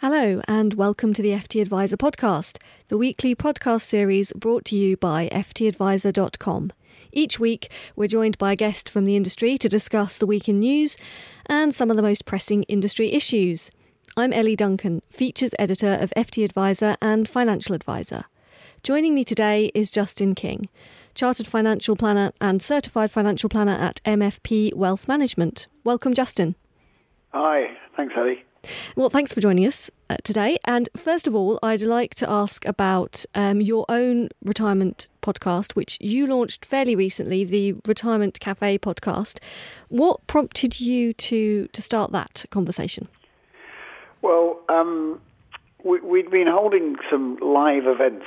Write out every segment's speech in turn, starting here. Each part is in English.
Hello, and welcome to the FT Adviser podcast, the weekly podcast series brought to you by ftadviser.com. Each week, we're joined by a guest from the industry to discuss the week in news and some of the most pressing industry issues. I'm Ellie Duncan, features editor of FT Adviser and financial advisor. Joining me today is Justin King, chartered financial planner and certified financial planner at MFP Wealth Management. Welcome, Justin. Hi, thanks, Ellie. Well, thanks for joining us uh, today. And first of all, I'd like to ask about um, your own retirement podcast, which you launched fairly recently, the Retirement Cafe podcast. What prompted you to to start that conversation? Well, um, we, had been holding some live events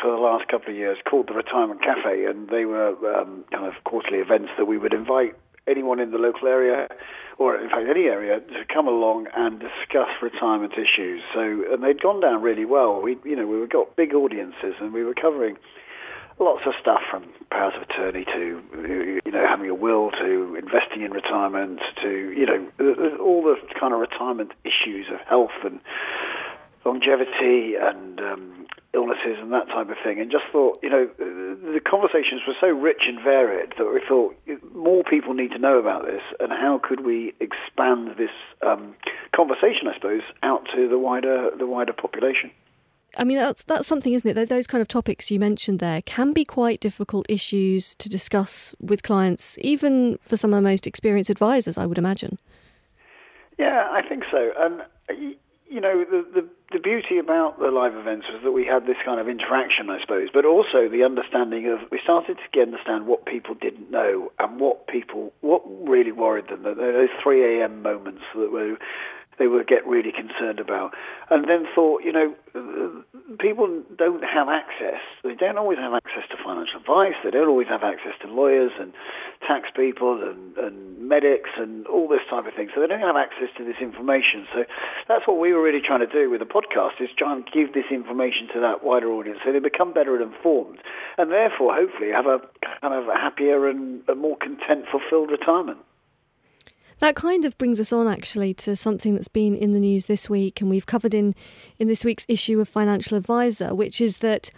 for the last couple of years called the Retirement Cafe, and they were um, kind of quarterly events that we would invite anyone in the local area, or in fact any area, to come along and discuss retirement issues. So, and they'd gone down really well. We, you know, we got big audiences, and we were covering lots of stuff from powers of attorney to you know having a will to investing in retirement to you know all the kind of retirement issues of health and longevity and um, illnesses and that type of thing, and just thought, you know, the conversations were so rich and varied that we thought more people need to know about this, and how could we expand this um, conversation, I suppose, out to the wider the wider population. I mean, that's that's something, isn't it? Those kind of topics you mentioned there can be quite difficult issues to discuss with clients, even for some of the most experienced advisors, I would imagine. Yeah, I think so. And you know, the, the, the beauty about the live events was that we had this kind of interaction, I suppose, but also the understanding of we started to get understand what people didn't know and what people what really worried them. Those 3 a.m. moments that were they would get really concerned about. And then thought, you know, people don't have access. They don't always have access to financial advice. They don't always have access to lawyers and tax people and, and medics and all this type of thing. So they don't have access to this information. So that's what we were really trying to do with the podcast is try and give this information to that wider audience so they become better informed and therefore hopefully have a kind of a happier and a more content, fulfilled retirement. That kind of brings us on actually to something that's been in the news this week and we've covered in, in this week's issue of Financial Adviser, which is that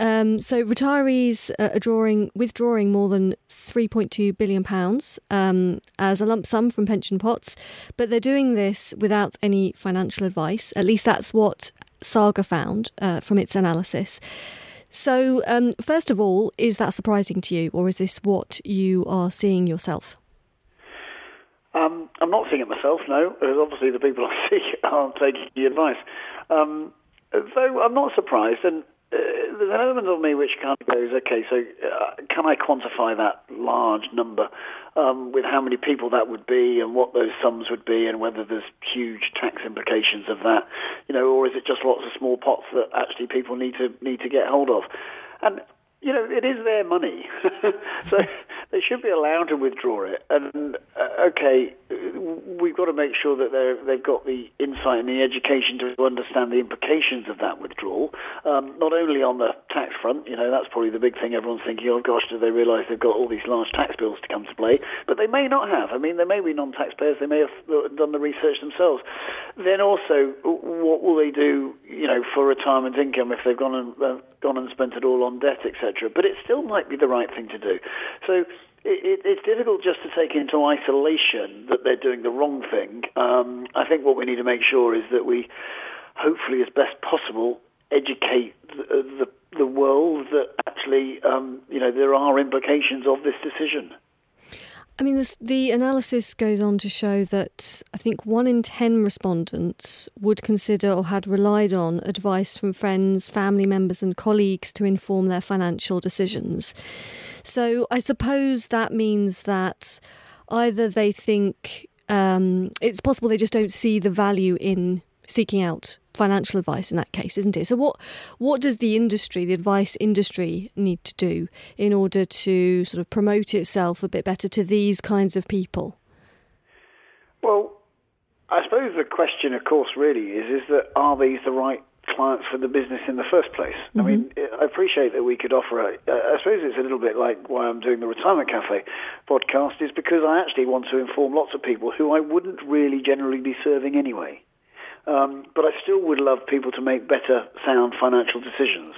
um, so retirees are drawing, withdrawing more than 3.2 billion pounds um, as a lump sum from pension pots, but they're doing this without any financial advice. At least that's what Saga found uh, from its analysis. So, um, first of all, is that surprising to you, or is this what you are seeing yourself? Um, I'm not seeing it myself, no. Obviously, the people I see aren't taking the advice. Um, so I'm not surprised, and uh, there's an element of me which kind of goes, okay, so uh, can I quantify that large number um, with how many people that would be and what those sums would be and whether there's huge tax implications of that, you know, or is it just lots of small pots that actually people need to need to get hold of? And you know, it is their money, so they should be allowed to withdraw it. And uh, okay, we've got to make sure that they have got the insight and the education to understand the implications of that withdrawal. Um, not only on the tax front, you know, that's probably the big thing. Everyone's thinking, oh gosh, do they realise they've got all these large tax bills to come to play? But they may not have. I mean, they may be non-taxpayers. They may have done the research themselves. Then also, what will they do? You know, for retirement income if they've gone and uh, gone and spent it all on debt, etc. But it still might be the right thing to do. So it, it's difficult just to take into isolation that they're doing the wrong thing. Um, I think what we need to make sure is that we, hopefully, as best possible, educate the, the, the world that actually, um, you know, there are implications of this decision. I mean, the analysis goes on to show that I think one in 10 respondents would consider or had relied on advice from friends, family members, and colleagues to inform their financial decisions. So I suppose that means that either they think um, it's possible they just don't see the value in seeking out financial advice in that case, isn't it? So what what does the industry, the advice industry, need to do in order to sort of promote itself a bit better to these kinds of people? Well, I suppose the question, of course, really is: is that are these the right clients for the business in the first place? Mm-hmm. I mean, I appreciate that we could offer. A, I suppose it's a little bit like why I'm doing the Retirement Cafe podcast is because I actually want to inform lots of people who I wouldn't really generally be serving anyway. Um, but I still would love people to make better, sound financial decisions.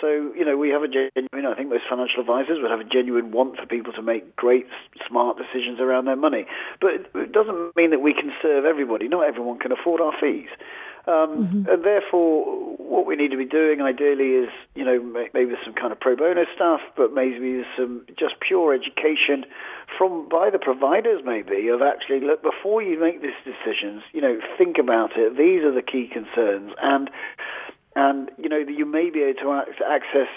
So, you know, we have a genuine, I think most financial advisors would have a genuine want for people to make great, smart decisions around their money. But it doesn't mean that we can serve everybody. Not everyone can afford our fees. Um, mm-hmm. And therefore, what we need to be doing ideally is, you know, maybe some kind of pro bono stuff, but maybe some just pure education from by the providers, maybe of actually look before you make these decisions. You know, think about it. These are the key concerns, and and you know you may be able to access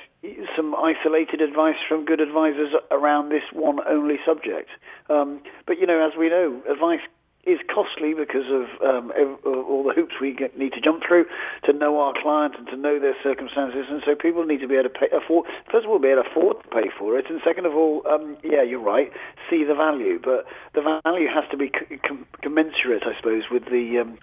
some isolated advice from good advisors around this one only subject. Um, but you know, as we know, advice is costly because of um, all the hoops we get, need to jump through to know our client and to know their circumstances. And so people need to be able to pay, afford, first of all, be able to afford to pay for it. And second of all, um, yeah, you're right, see the value. But the value has to be com- commensurate, I suppose, with the, um,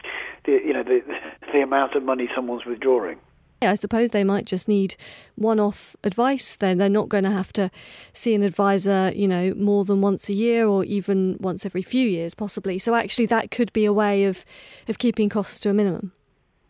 the you know, the, the amount of money someone's withdrawing. I suppose they might just need one off advice. Then they're not going to have to see an advisor, you know, more than once a year or even once every few years, possibly. So actually, that could be a way of, of keeping costs to a minimum.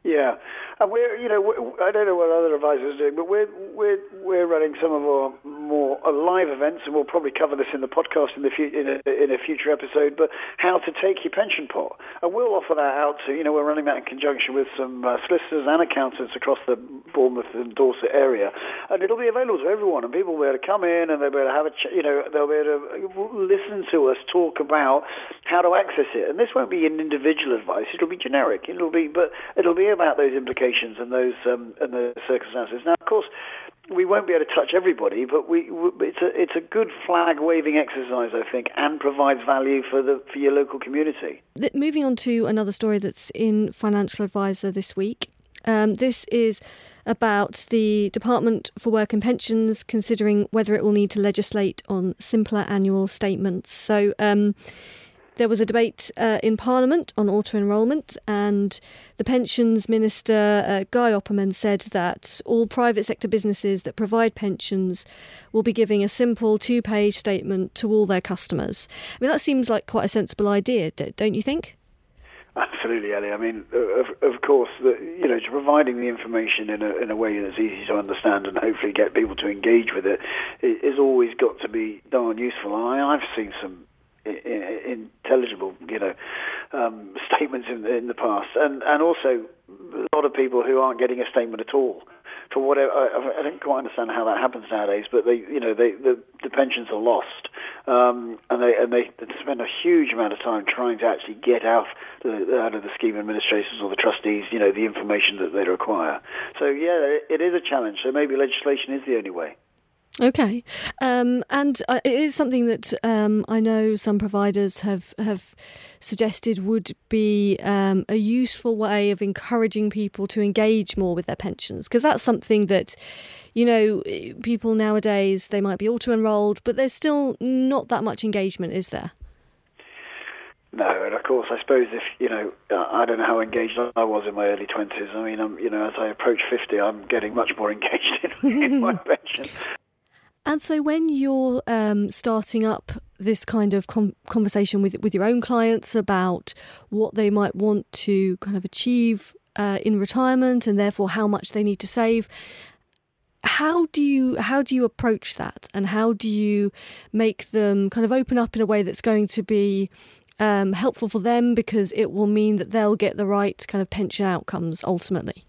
Yeah, and we're, you know, I don't know what other advisors are doing, but we're we're we're running some of our more live events, and we'll probably cover this in the podcast in the fu- in, a, in a future episode. But how to take your pension pot, and we'll offer that out to, you know, we're running that in conjunction with some uh, solicitors and accountants across the Bournemouth and Dorset area, and it'll be available to everyone, and people will be able to come in and they'll be able to have a, ch- you know, they'll be able to listen to us talk about how to access it, and this won't be an individual advice; it'll be generic. It'll be, but it'll be about those implications and those um, and the circumstances. Now, of course, we won't be able to touch everybody, but we it's a it's a good flag waving exercise, I think, and provides value for the for your local community. Moving on to another story that's in Financial Adviser this week. Um, this is about the Department for Work and Pensions considering whether it will need to legislate on simpler annual statements. So. Um, there was a debate uh, in Parliament on auto enrolment, and the Pensions Minister, uh, Guy Opperman, said that all private sector businesses that provide pensions will be giving a simple two page statement to all their customers. I mean, that seems like quite a sensible idea, don't you think? Absolutely, Ellie. I mean, of, of course, the, you know, providing the information in a, in a way that's easy to understand and hopefully get people to engage with it is always got to be darn useful. I, I've seen some intelligible, you know, um, statements in, in the past, and and also a lot of people who aren't getting a statement at all. For whatever, I, I don't quite understand how that happens nowadays, but they, you know, they, the, the pensions are lost, um, and they and they, spend a huge amount of time trying to actually get out the, out of the scheme administrators or the trustees, you know, the information that they require. So yeah, it is a challenge. So maybe legislation is the only way. Okay, um, and uh, it is something that um, I know some providers have have suggested would be um, a useful way of encouraging people to engage more with their pensions because that's something that you know people nowadays they might be auto enrolled, but there's still not that much engagement, is there? No, and of course, I suppose if you know, I don't know how engaged I was in my early twenties. I mean, I'm, you know, as I approach fifty, I'm getting much more engaged in, in my pension. And so, when you're um, starting up this kind of com- conversation with with your own clients about what they might want to kind of achieve uh, in retirement, and therefore how much they need to save, how do you how do you approach that, and how do you make them kind of open up in a way that's going to be um, helpful for them because it will mean that they'll get the right kind of pension outcomes ultimately?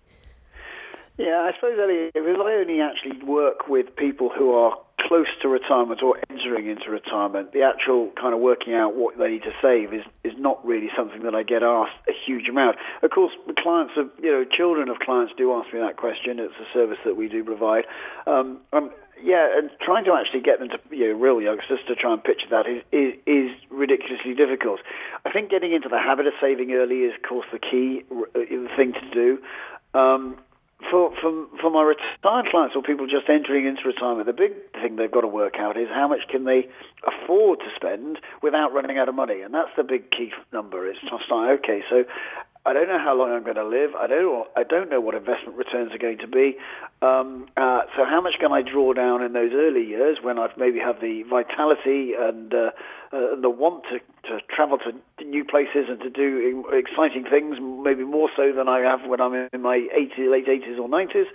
Yeah, I suppose, I only actually work with people who are close to retirement or entering into retirement, the actual kind of working out what they need to save is, is not really something that I get asked a huge amount. Of course, clients of, you know, children of clients do ask me that question. It's a service that we do provide. Um, um, yeah, and trying to actually get them to, you know, real youngsters to try and picture that is, is, is ridiculously difficult. I think getting into the habit of saving early is, of course, the key uh, thing to do. Um, for, for, for my retired clients or people just entering into retirement, the big thing they've got to work out is how much can they afford to spend without running out of money, and that's the big key number. It's just like okay, so I don't know how long I'm going to live. I don't. I don't know what investment returns are going to be. Um, uh, so how much can I draw down in those early years when I've maybe have the vitality and uh, uh, the want to, to travel to new places and to do exciting things, maybe more so than I have when I'm in my 80s, late 80s or 90s.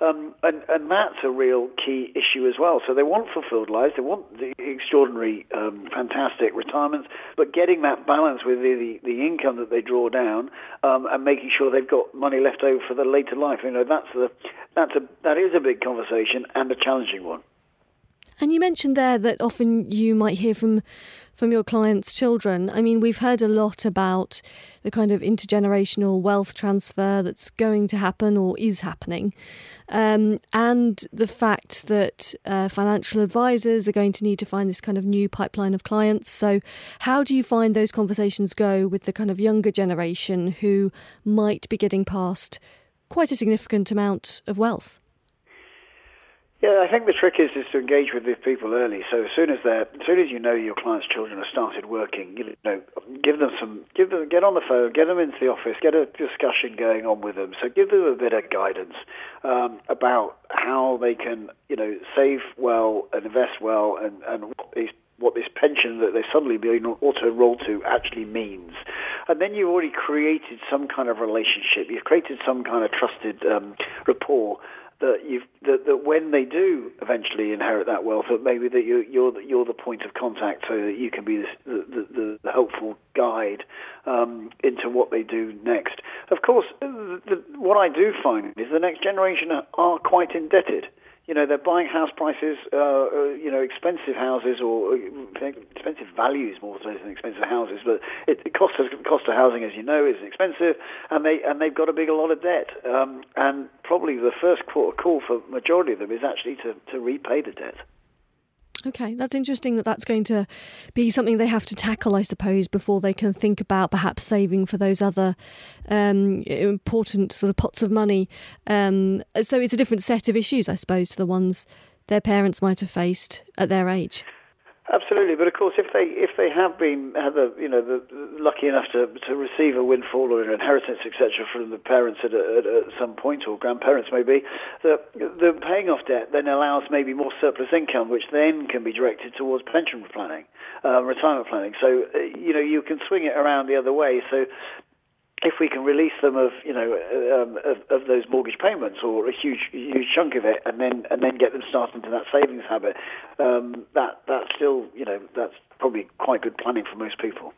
Um, and, and that's a real key issue as well. So they want fulfilled lives, they want the extraordinary, um, fantastic retirements, but getting that balance with the, the, the income that they draw down um, and making sure they've got money left over for the later life. You know, that's the, that's a, that is a big conversation and a challenging one. And you mentioned there that often you might hear from from your clients' children. I mean, we've heard a lot about the kind of intergenerational wealth transfer that's going to happen or is happening, um, and the fact that uh, financial advisors are going to need to find this kind of new pipeline of clients. So, how do you find those conversations go with the kind of younger generation who might be getting passed quite a significant amount of wealth? Yeah, I think the trick is is to engage with these people early. So as soon as they're, as soon as you know your client's children have started working, you know, give them some, give them, get on the phone, get them into the office, get a discussion going on with them. So give them a bit of guidance um, about how they can, you know, save well and invest well, and and what these what this pension that they're suddenly being auto enrolled to actually means. And then you've already created some kind of relationship. You've created some kind of trusted um, rapport that you've that, that when they do eventually inherit that wealth, that maybe that you, you're the, you're the point of contact, so that you can be the, the, the helpful guide um, into what they do next. Of course, the, what I do find is the next generation are quite indebted you know, they're buying house prices, uh, uh, you know, expensive houses or uh, expensive values more so than expensive houses. But it, the cost of cost of housing, as you know, is expensive, and they and they've got a big a lot of debt. Um, and probably the first quarter call for majority of them is actually to, to repay the debt. Okay, that's interesting that that's going to be something they have to tackle, I suppose, before they can think about perhaps saving for those other um, important sort of pots of money. Um, so it's a different set of issues, I suppose, to the ones their parents might have faced at their age. Absolutely, but of course, if they if they have been have the you know the, lucky enough to to receive a windfall or an inheritance etc. from the parents at, a, at, at some point or grandparents maybe, the the paying off debt then allows maybe more surplus income, which then can be directed towards pension planning, uh, retirement planning. So uh, you know you can swing it around the other way. So if we can release them of you know um, of, of, those mortgage payments or a huge huge chunk of it, and then and then get them started into that savings habit, um, that that's still you know that's probably quite good planning for most people.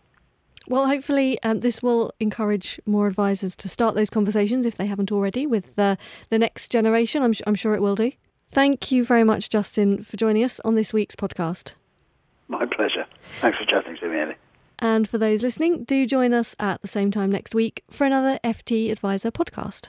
Well, hopefully, um, this will encourage more advisors to start those conversations if they haven't already with the the next generation. I'm, I'm sure it will do. Thank you very much, Justin, for joining us on this week's podcast. My pleasure. Thanks for chatting to me, Ellie. And for those listening, do join us at the same time next week for another FT Adviser podcast.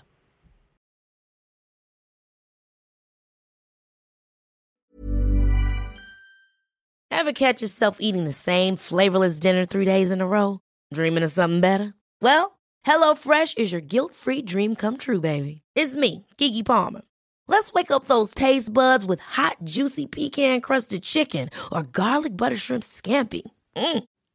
Ever catch yourself eating the same flavorless dinner three days in a row? Dreaming of something better? Well, HelloFresh is your guilt free dream come true, baby. It's me, Keke Palmer. Let's wake up those taste buds with hot, juicy pecan crusted chicken or garlic butter shrimp scampi. Mm.